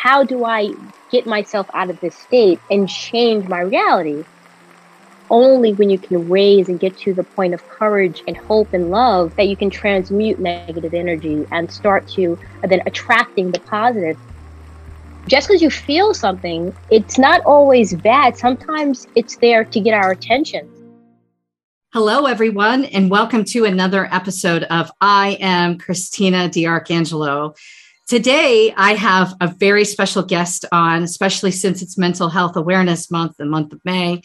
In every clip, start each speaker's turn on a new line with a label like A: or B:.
A: how do I get myself out of this state and change my reality? Only when you can raise and get to the point of courage and hope and love that you can transmute negative energy and start to then attracting the positive. Just because you feel something, it's not always bad. Sometimes it's there to get our attention.
B: Hello, everyone, and welcome to another episode of I Am Christina D'Arcangelo. Today, I have a very special guest on, especially since it's Mental Health Awareness Month, the month of May.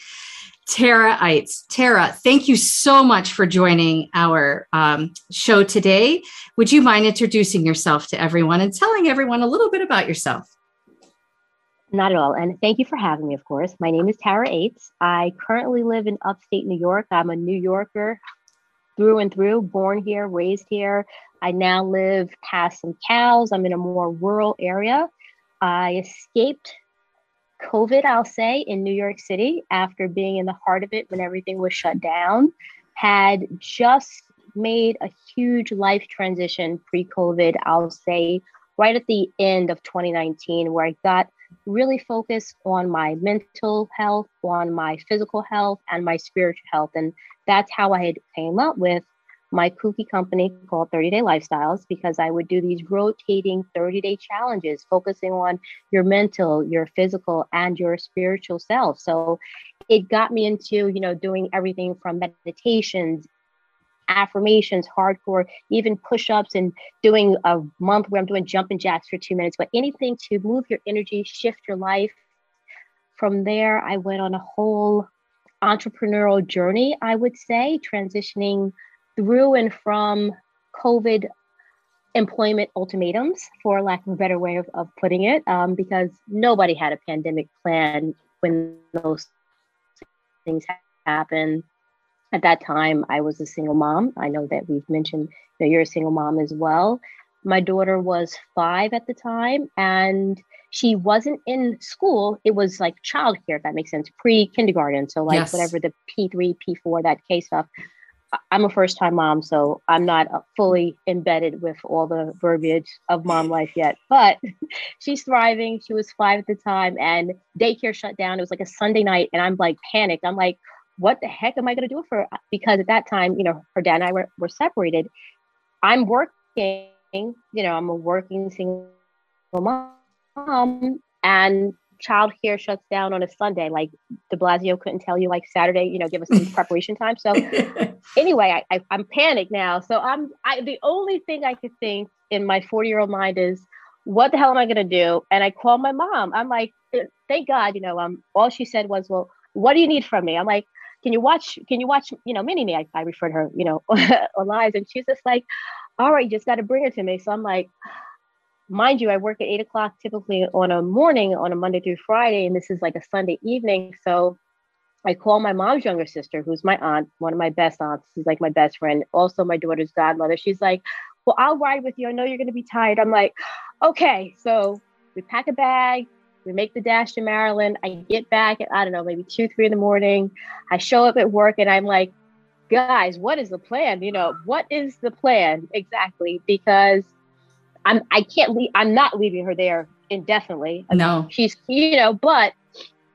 B: Tara Eitz. Tara, thank you so much for joining our um, show today. Would you mind introducing yourself to everyone and telling everyone a little bit about yourself?
A: Not at all. And thank you for having me, of course. My name is Tara Eitz. I currently live in upstate New York. I'm a New Yorker through and through, born here, raised here. I now live past some cows. I'm in a more rural area. I escaped COVID, I'll say, in New York City after being in the heart of it when everything was shut down. Had just made a huge life transition pre COVID, I'll say, right at the end of 2019, where I got really focused on my mental health, on my physical health, and my spiritual health. And that's how I had came up with my kooky company called 30 Day Lifestyles because I would do these rotating 30 day challenges focusing on your mental, your physical, and your spiritual self. So it got me into, you know, doing everything from meditations, affirmations, hardcore, even push ups, and doing a month where I'm doing jumping jacks for two minutes, but anything to move your energy, shift your life. From there, I went on a whole entrepreneurial journey, I would say, transitioning through and from COVID employment ultimatums, for lack of a better way of, of putting it, um, because nobody had a pandemic plan when those things happened. At that time, I was a single mom. I know that we've mentioned that you're a single mom as well. My daughter was five at the time, and she wasn't in school. It was like childcare, if that makes sense, pre kindergarten. So, like, yes. whatever the P3, P4, that K stuff. I'm a first time mom, so I'm not uh, fully embedded with all the verbiage of mom life yet. But she's thriving. She was five at the time, and daycare shut down. It was like a Sunday night, and I'm like panicked. I'm like, what the heck am I going to do for her? Because at that time, you know, her dad and I were, were separated. I'm working, you know, I'm a working single mom, and childcare shuts down on a Sunday. Like De Blasio couldn't tell you like Saturday, you know, give us some preparation time. So anyway, I, I, am panicked now. So I'm I the only thing I could think in my 40 year old mind is what the hell am I gonna do? And I call my mom. I'm like, thank God, you know, um, all she said was, Well, what do you need from me? I'm like, can you watch, can you watch, you know, mini me? I, I referred her, you know, on lives. And she's just like, all right, you just got to bring her to me. So I'm like, mind you, I work at eight o'clock typically on a morning on a Monday through Friday, and this is like a Sunday evening. So I call my mom's younger sister, who's my aunt, one of my best aunts. She's like my best friend, also my daughter's godmother. She's like, Well, I'll ride with you. I know you're going to be tired. I'm like, Okay. So we pack a bag, we make the dash to Maryland. I get back at, I don't know, maybe two, three in the morning. I show up at work and I'm like, Guys, what is the plan? You know, what is the plan exactly? Because I'm I can't leave. I'm not leaving her there indefinitely.
B: No,
A: she's you know, but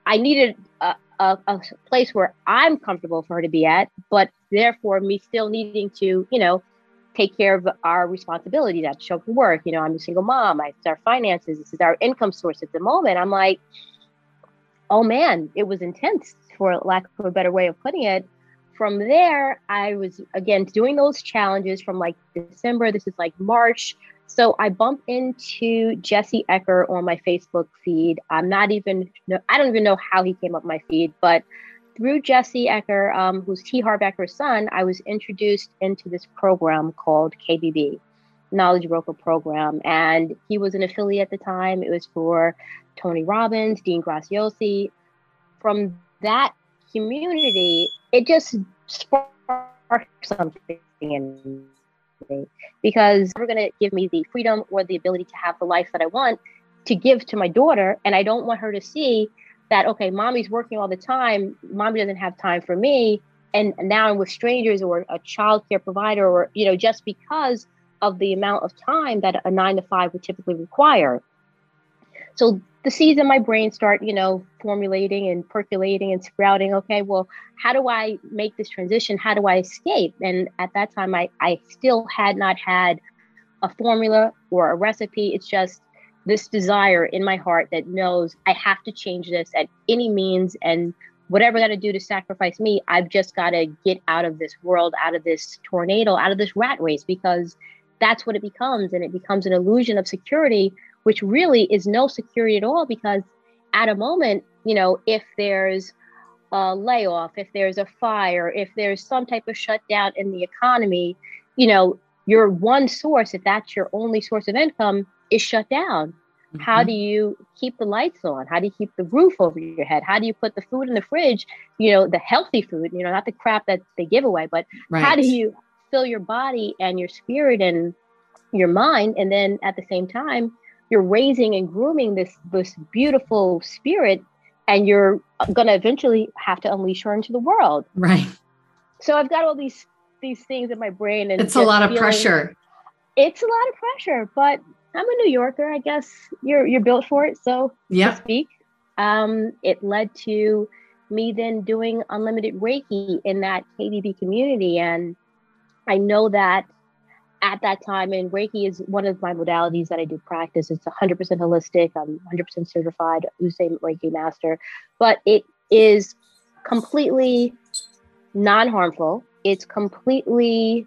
A: I needed a, a, a, place where I'm comfortable for her to be at, but therefore me still needing to you know take care of our responsibilities. To show for work. You know, I'm a single mom. I, it's our finances. This is our income source at the moment. I'm like, oh man, it was intense for lack of a better way of putting it. From there, I was again doing those challenges from like December. This is like March so I bump into Jesse Ecker on my Facebook feed. I'm not even, I don't even know how he came up my feed, but through Jesse Ecker, um, who's T. Harv Ecker's son, I was introduced into this program called KBB, Knowledge Broker Program. And he was an affiliate at the time. It was for Tony Robbins, Dean Graziosi. From that community, it just sparked something in because they're going to give me the freedom or the ability to have the life that I want to give to my daughter. And I don't want her to see that, okay, mommy's working all the time. Mommy doesn't have time for me. And now I'm with strangers or a child care provider or, you know, just because of the amount of time that a nine to five would typically require. so the seeds in my brain start, you know, formulating and percolating and sprouting. Okay, well, how do I make this transition? How do I escape? And at that time, I, I still had not had a formula or a recipe. It's just this desire in my heart that knows I have to change this at any means and whatever I got to do to sacrifice me, I've just got to get out of this world, out of this tornado, out of this rat race because that's what it becomes. And it becomes an illusion of security which really is no security at all because at a moment, you know, if there's a layoff, if there's a fire, if there's some type of shutdown in the economy, you know, your one source, if that's your only source of income, is shut down. Mm-hmm. How do you keep the lights on? How do you keep the roof over your head? How do you put the food in the fridge? You know, the healthy food, you know, not the crap that they give away, but right. how do you fill your body and your spirit and your mind? And then at the same time, you're raising and grooming this this beautiful spirit and you're going to eventually have to unleash her into the world.
B: Right.
A: So i've got all these these things in my brain and
B: it's a lot of feeling, pressure.
A: It's a lot of pressure but i'm a new yorker i guess. You're you're built for it so
B: yeah.
A: to speak. Um it led to me then doing unlimited reiki in that KBB community and i know that at that time, and Reiki is one of my modalities that I do practice. It's 100% holistic. I'm 100% certified Usui Reiki master, but it is completely non-harmful. It's completely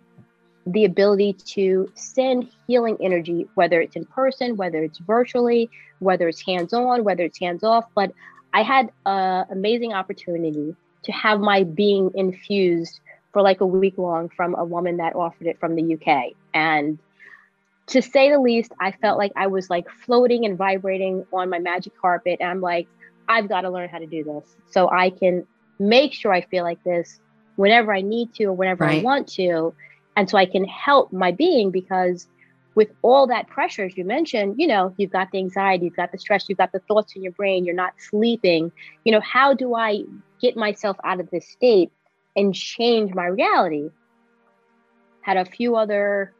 A: the ability to send healing energy, whether it's in person, whether it's virtually, whether it's hands-on, whether it's hands-off. But I had an amazing opportunity to have my being infused for like a week long from a woman that offered it from the UK. And to say the least, I felt like I was like floating and vibrating on my magic carpet. And I'm like, I've got to learn how to do this so I can make sure I feel like this whenever I need to or whenever right. I want to. And so I can help my being because with all that pressure, as you mentioned, you know, you've got the anxiety, you've got the stress, you've got the thoughts in your brain, you're not sleeping. You know, how do I get myself out of this state and change my reality. Had a few other,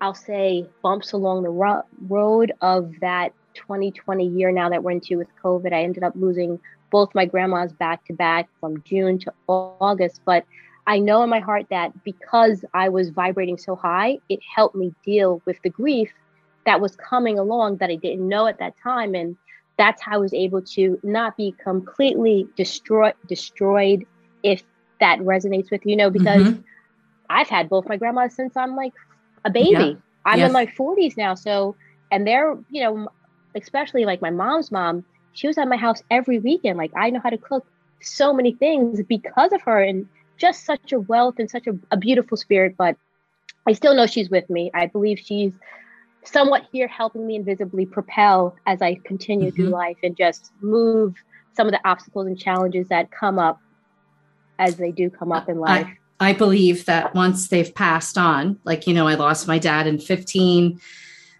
A: I'll say, bumps along the ro- road of that 2020 year now that we're into with COVID. I ended up losing both my grandmas back to back from June to August. But I know in my heart that because I was vibrating so high, it helped me deal with the grief that was coming along that I didn't know at that time. And that's how I was able to not be completely destroyed destroyed if that resonates with you know because mm-hmm. I've had both my grandmas since I'm like a baby. Yeah. I'm yes. in my 40s now, so and they're you know especially like my mom's mom, she was at my house every weekend. Like I know how to cook so many things because of her and just such a wealth and such a, a beautiful spirit. But I still know she's with me. I believe she's somewhat here helping me invisibly propel as I continue mm-hmm. through life and just move some of the obstacles and challenges that come up as they do come up in life.
B: I, I believe that once they've passed on, like, you know, I lost my dad in 15.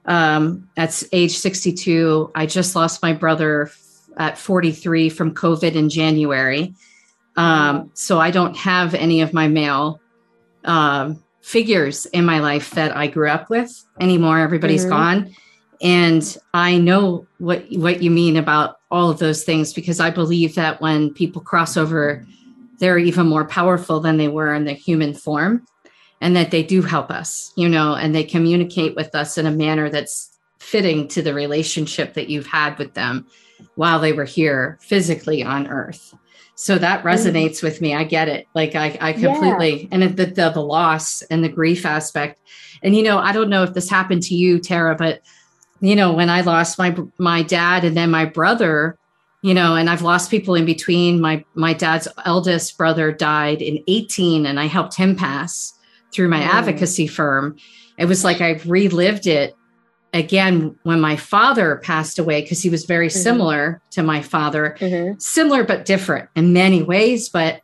B: Um, at age 62, I just lost my brother at 43 from COVID in January. Um, so I don't have any of my male um, figures in my life that I grew up with anymore. Everybody's mm-hmm. gone. And I know what what you mean about all of those things because I believe that when people cross over they're even more powerful than they were in the human form and that they do help us, you know, and they communicate with us in a manner that's fitting to the relationship that you've had with them while they were here physically on earth. So that mm. resonates with me. I get it. Like I, I completely, yeah. and the, the, the loss and the grief aspect. And, you know, I don't know if this happened to you, Tara, but you know, when I lost my, my dad and then my brother, you know and i've lost people in between my my dad's eldest brother died in 18 and i helped him pass through my mm. advocacy firm it was like i relived it again when my father passed away because he was very mm-hmm. similar to my father mm-hmm. similar but different in many ways but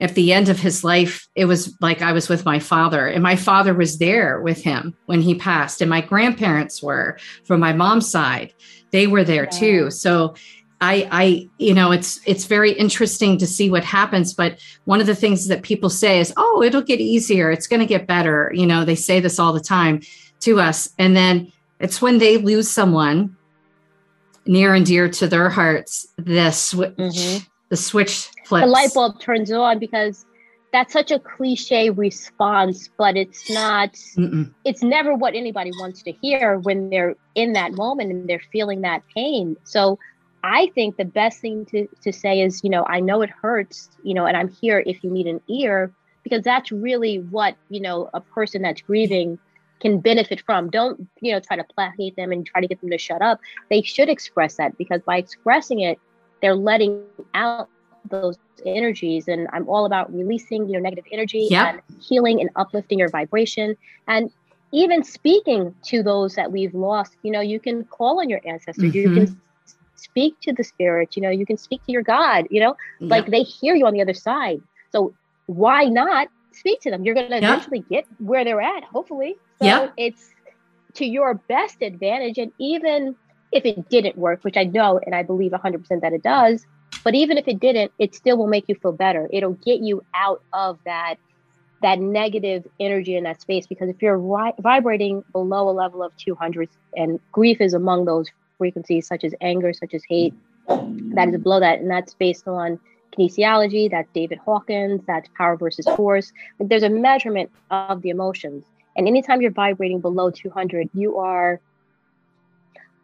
B: at the end of his life it was like i was with my father and my father was there with him when he passed and my grandparents were from my mom's side they were there yeah. too so I, I, you know, it's it's very interesting to see what happens. But one of the things that people say is, "Oh, it'll get easier. It's going to get better." You know, they say this all the time to us, and then it's when they lose someone near and dear to their hearts, the switch, mm-hmm. the switch flips.
A: The light bulb turns on because that's such a cliche response, but it's not, Mm-mm. it's never what anybody wants to hear when they're in that moment and they're feeling that pain. So I think the best thing to, to say is, you know, I know it hurts, you know, and I'm here if you need an ear, because that's really what, you know, a person that's grieving can benefit from. Don't, you know, try to placate them and try to get them to shut up. They should express that because by expressing it, they're letting out those energies and i'm all about releasing you know negative energy yep. and healing and uplifting your vibration and even speaking to those that we've lost you know you can call on your ancestors mm-hmm. you can speak to the spirit you know you can speak to your god you know yep. like they hear you on the other side so why not speak to them you're going to yep. eventually get where they're at hopefully so yep. it's to your best advantage and even if it didn't work which i know and i believe 100% that it does but even if it didn't, it still will make you feel better. It'll get you out of that that negative energy in that space because if you're ri- vibrating below a level of 200 and grief is among those frequencies such as anger such as hate. That is below that and that's based on kinesiology that's david hawkins that's power versus force. Like there's a measurement of the emotions. And anytime you're vibrating below 200 you are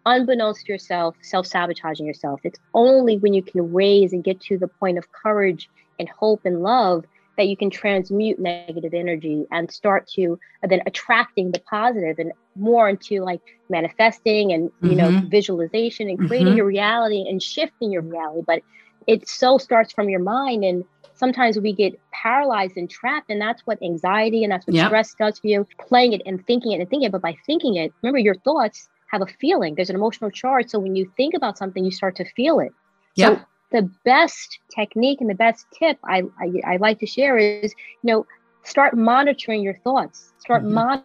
A: unbeknownst to yourself, self sabotaging yourself. It's only when you can raise and get to the point of courage and hope and love that you can transmute negative energy and start to uh, then attracting the positive and more into like manifesting and you mm-hmm. know visualization and creating mm-hmm. your reality and shifting your reality but it so starts from your mind and sometimes we get paralyzed and trapped and that's what anxiety and that's what yep. stress does for you playing it and thinking it and thinking it but by thinking it remember your thoughts have a feeling. There's an emotional charge. So when you think about something, you start to feel it. Yeah. So the best technique and the best tip I, I, I like to share is, you know, start monitoring your thoughts. Start mm-hmm.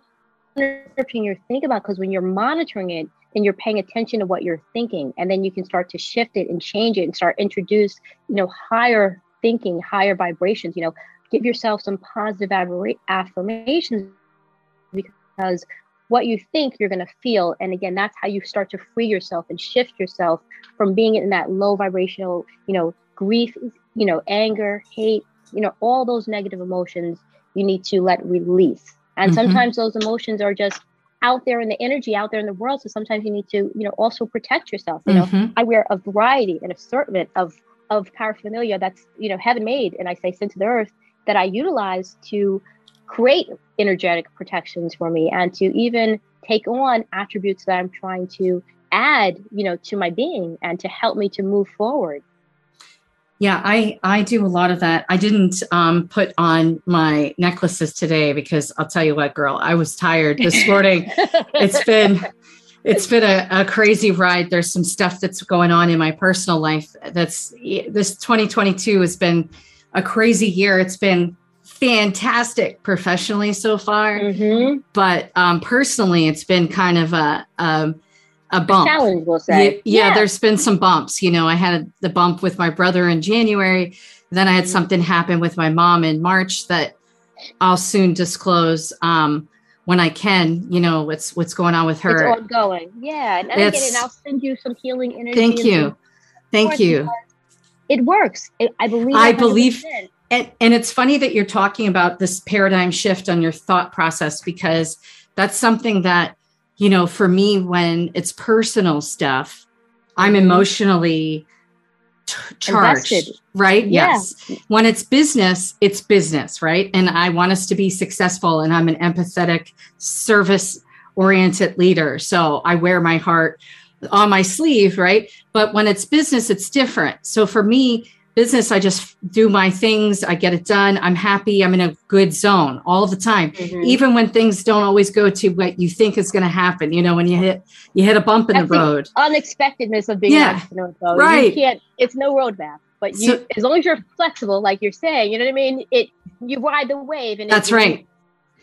A: monitoring your think about because when you're monitoring it, then you're paying attention to what you're thinking, and then you can start to shift it and change it and start introduce, you know, higher thinking, higher vibrations. You know, give yourself some positive affirmations because what you think you're going to feel. And again, that's how you start to free yourself and shift yourself from being in that low vibrational, you know, grief, you know, anger, hate, you know, all those negative emotions you need to let release. And mm-hmm. sometimes those emotions are just out there in the energy out there in the world. So sometimes you need to, you know, also protect yourself. You know, mm-hmm. I wear a variety and assortment of of paraphernalia that's, you know, heaven made and I say sent to the earth that I utilize to create energetic protections for me and to even take on attributes that I'm trying to add, you know, to my being and to help me to move forward.
B: Yeah, I I do a lot of that. I didn't um, put on my necklaces today because I'll tell you what, girl, I was tired this morning. it's been it's been a, a, crazy ride. There's some stuff that's going on in my personal life. That's this 2022 has been a crazy year. It's been fantastic professionally so far, mm-hmm. but um, personally, it's been kind of a a, a bump.
A: A challenge, we'll say.
B: Yeah, yeah, there's been some bumps. You know, I had the bump with my brother in January. Then I had mm-hmm. something happen with my mom in March that I'll soon disclose um, when I can. You know what's what's going on with her.
A: It's ongoing. Yeah, and, I get it. I'll send you some healing energy.
B: Thank you. Thank you.
A: It works. It, I believe.
B: I believe and, and it's funny that you're talking about this paradigm shift on your thought process because that's something that you know for me when it's personal stuff i'm mm-hmm. emotionally t- charged Invested. right yeah. yes when it's business it's business right and i want us to be successful and i'm an empathetic service oriented leader so i wear my heart on my sleeve right but when it's business it's different so for me business, I just do my things, I get it done, I'm happy, I'm in a good zone all the time. Mm-hmm. Even when things don't always go to what you think is going to happen, you know, when you hit you hit a bump in That's the road.
A: The unexpectedness of being yeah, entrepreneur. Right. You can't it's no roadmap. But you so, as long as you're flexible, like you're saying, you know what I mean? It you ride the wave and
B: That's right.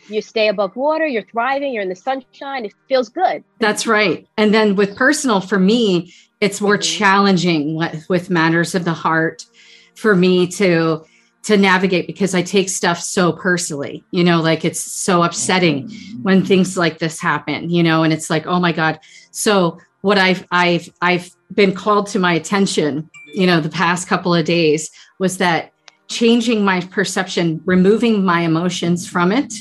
A: You stay above water, you're thriving, you're in the sunshine, it feels good.
B: That's right. And then with personal, for me, it's more mm-hmm. challenging with, with matters of the heart for me to to navigate because I take stuff so personally, you know, like it's so upsetting when things like this happen, you know, and it's like, oh my God. So what I've I've I've been called to my attention, you know, the past couple of days was that changing my perception, removing my emotions from it,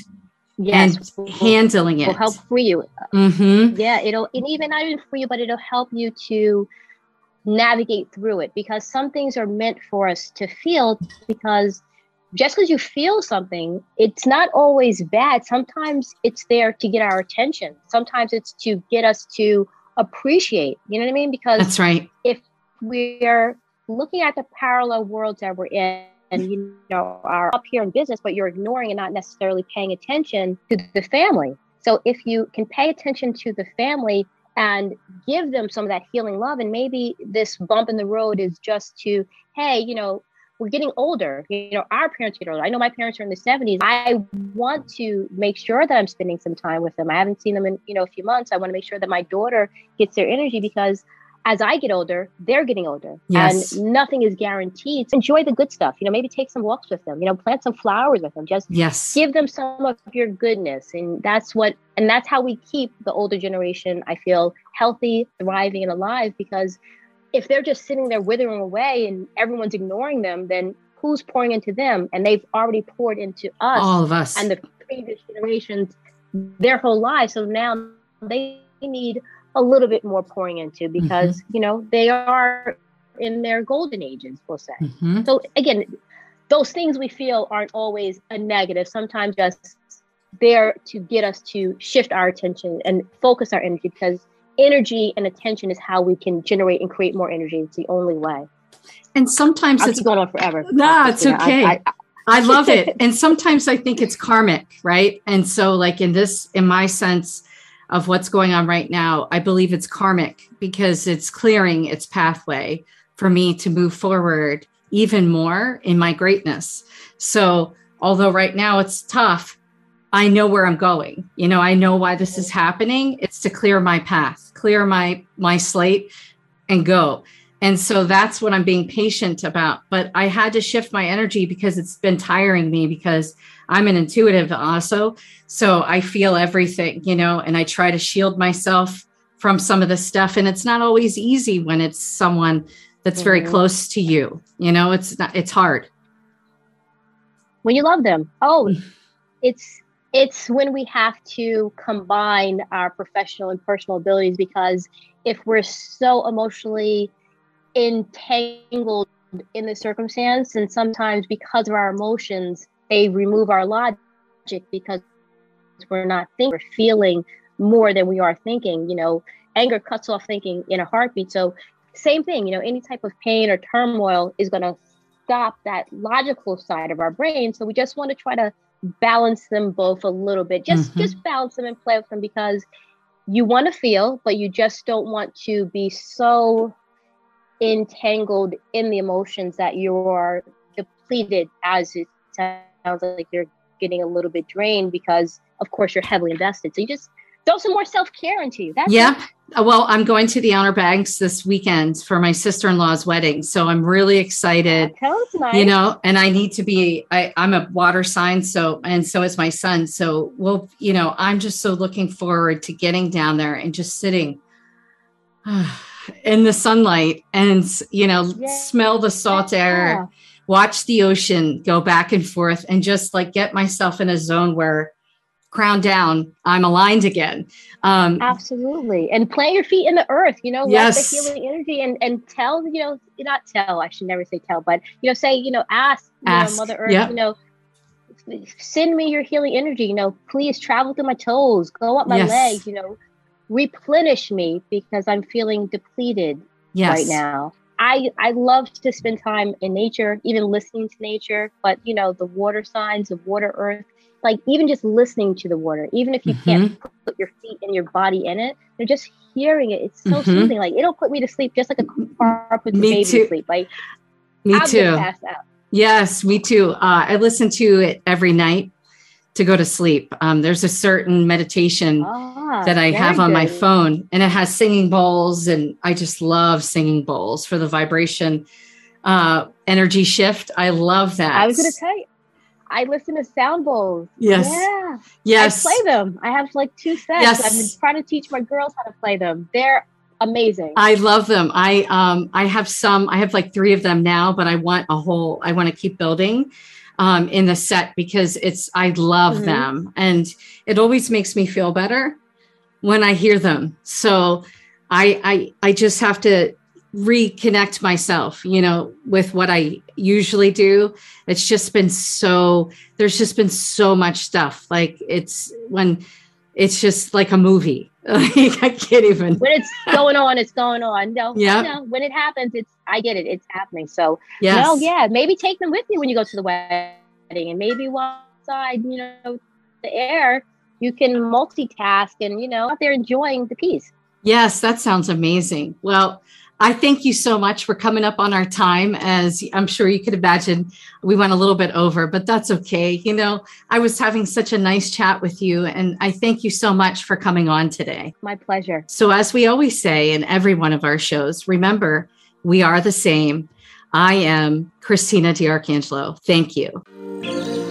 B: yes, and handling it
A: will help free you. Mm-hmm. Yeah, it'll and even not even free you, but it'll help you to navigate through it because some things are meant for us to feel because just because you feel something, it's not always bad. Sometimes it's there to get our attention. Sometimes it's to get us to appreciate. You know what I mean? Because
B: that's right.
A: If we're looking at the parallel worlds that we're in, and you know are up here in business, but you're ignoring and not necessarily paying attention to the family. So if you can pay attention to the family and give them some of that healing love, and maybe this bump in the road is just to, hey, you know, we're getting older. You know, our parents get older. I know my parents are in the 70s. I want to make sure that I'm spending some time with them. I haven't seen them in, you know, a few months. I want to make sure that my daughter gets their energy because as I get older, they're getting older. Yes. And nothing is guaranteed. Enjoy the good stuff. You know, maybe take some walks with them, you know, plant some flowers with them. Just
B: yes.
A: give them some of your goodness. And that's what and that's how we keep the older generation, I feel, healthy, thriving, and alive because if they're just sitting there withering away and everyone's ignoring them, then who's pouring into them? And they've already poured into us,
B: all of us,
A: and the previous generations their whole lives. So now they need a little bit more pouring into because mm-hmm. you know they are in their golden ages, we'll say. Mm-hmm. So again, those things we feel aren't always a negative. Sometimes just there to get us to shift our attention and focus our energy because energy and attention is how we can generate and create more energy. It's the only way.
B: And sometimes
A: I'll it's going on forever.
B: Nah, it's okay. I, I, I love it. and sometimes I think it's karmic, right? And so, like in this, in my sense of what's going on right now, I believe it's karmic because it's clearing its pathway for me to move forward even more in my greatness. So, although right now it's tough, I know where I'm going. You know, I know why this is happening. It's to clear my path, clear my my slate and go. And so that's what I'm being patient about. But I had to shift my energy because it's been tiring me because I'm an intuitive also. So I feel everything, you know, and I try to shield myself from some of the stuff. And it's not always easy when it's someone that's very mm-hmm. close to you. You know, it's not, it's hard.
A: When you love them. Oh, it's it's when we have to combine our professional and personal abilities because if we're so emotionally entangled in the circumstance and sometimes because of our emotions they remove our logic because we're not thinking we're feeling more than we are thinking you know anger cuts off thinking in a heartbeat so same thing you know any type of pain or turmoil is going to stop that logical side of our brain so we just want to try to balance them both a little bit. Just mm-hmm. just balance them and play with them because you want to feel, but you just don't want to be so entangled in the emotions that you are depleted as it sounds like you're getting a little bit drained because of course you're heavily invested. So you just throw some more self-care into you.
B: That's yeah. It. Uh, well, I'm going to the Outer Banks this weekend for my sister-in-law's wedding, so I'm really excited.
A: nice.
B: You know, and I need to be. I, I'm a water sign, so and so is my son. So we'll, you know, I'm just so looking forward to getting down there and just sitting in the sunlight and you know yeah. smell the salt yeah. Watch the ocean go back and forth, and just like get myself in a zone where crown down i'm aligned again
A: um absolutely and plant your feet in the earth you know yes. let the healing energy and and tell you know not tell i should never say tell but you know say you know ask, you know mother earth yep. you know send me your healing energy you know please travel through my toes go up my yes. legs you know replenish me because i'm feeling depleted yes. right now I, I love to spend time in nature, even listening to nature, but you know, the water signs the water earth, like even just listening to the water, even if you mm-hmm. can't put your feet and your body in it, you're just hearing it. It's so mm-hmm. soothing. Like it'll put me to sleep just like a car puts me a baby too. to sleep. Like
B: me I'll too. Yes, me too. Uh, I listen to it every night to go to sleep. Um, there's a certain meditation ah, that I have on good. my phone, and it has singing bowls, and I just love singing bowls for the vibration uh, energy shift. I love that.
A: I was going to tell you, I listen to sound bowls.
B: Yes.
A: Yeah.
B: Yes.
A: I play them. I have like two sets. Yes. I've been trying to teach my girls how to play them. They're amazing.
B: I love them. I um I have some. I have like three of them now, but I want a whole. I want to keep building um, in the set because it's. I love mm-hmm. them, and it always makes me feel better when I hear them. So I I I just have to reconnect myself, you know, with what I usually do. It's just been so, there's just been so much stuff. Like it's when it's just like a movie. Like I can't even.
A: When it's going on, it's going on. No, yeah. No, when it happens, it's, I get it. It's happening. So, yes. no, yeah, maybe take them with you when you go to the wedding and maybe while outside, you know, the air, you can multitask and, you know, out there enjoying the piece.
B: Yes, that sounds amazing. Well, I thank you so much for coming up on our time. As I'm sure you could imagine, we went a little bit over, but that's okay. You know, I was having such a nice chat with you, and I thank you so much for coming on today.
A: My pleasure.
B: So, as we always say in every one of our shows, remember, we are the same. I am Christina D'Arcangelo. Thank you.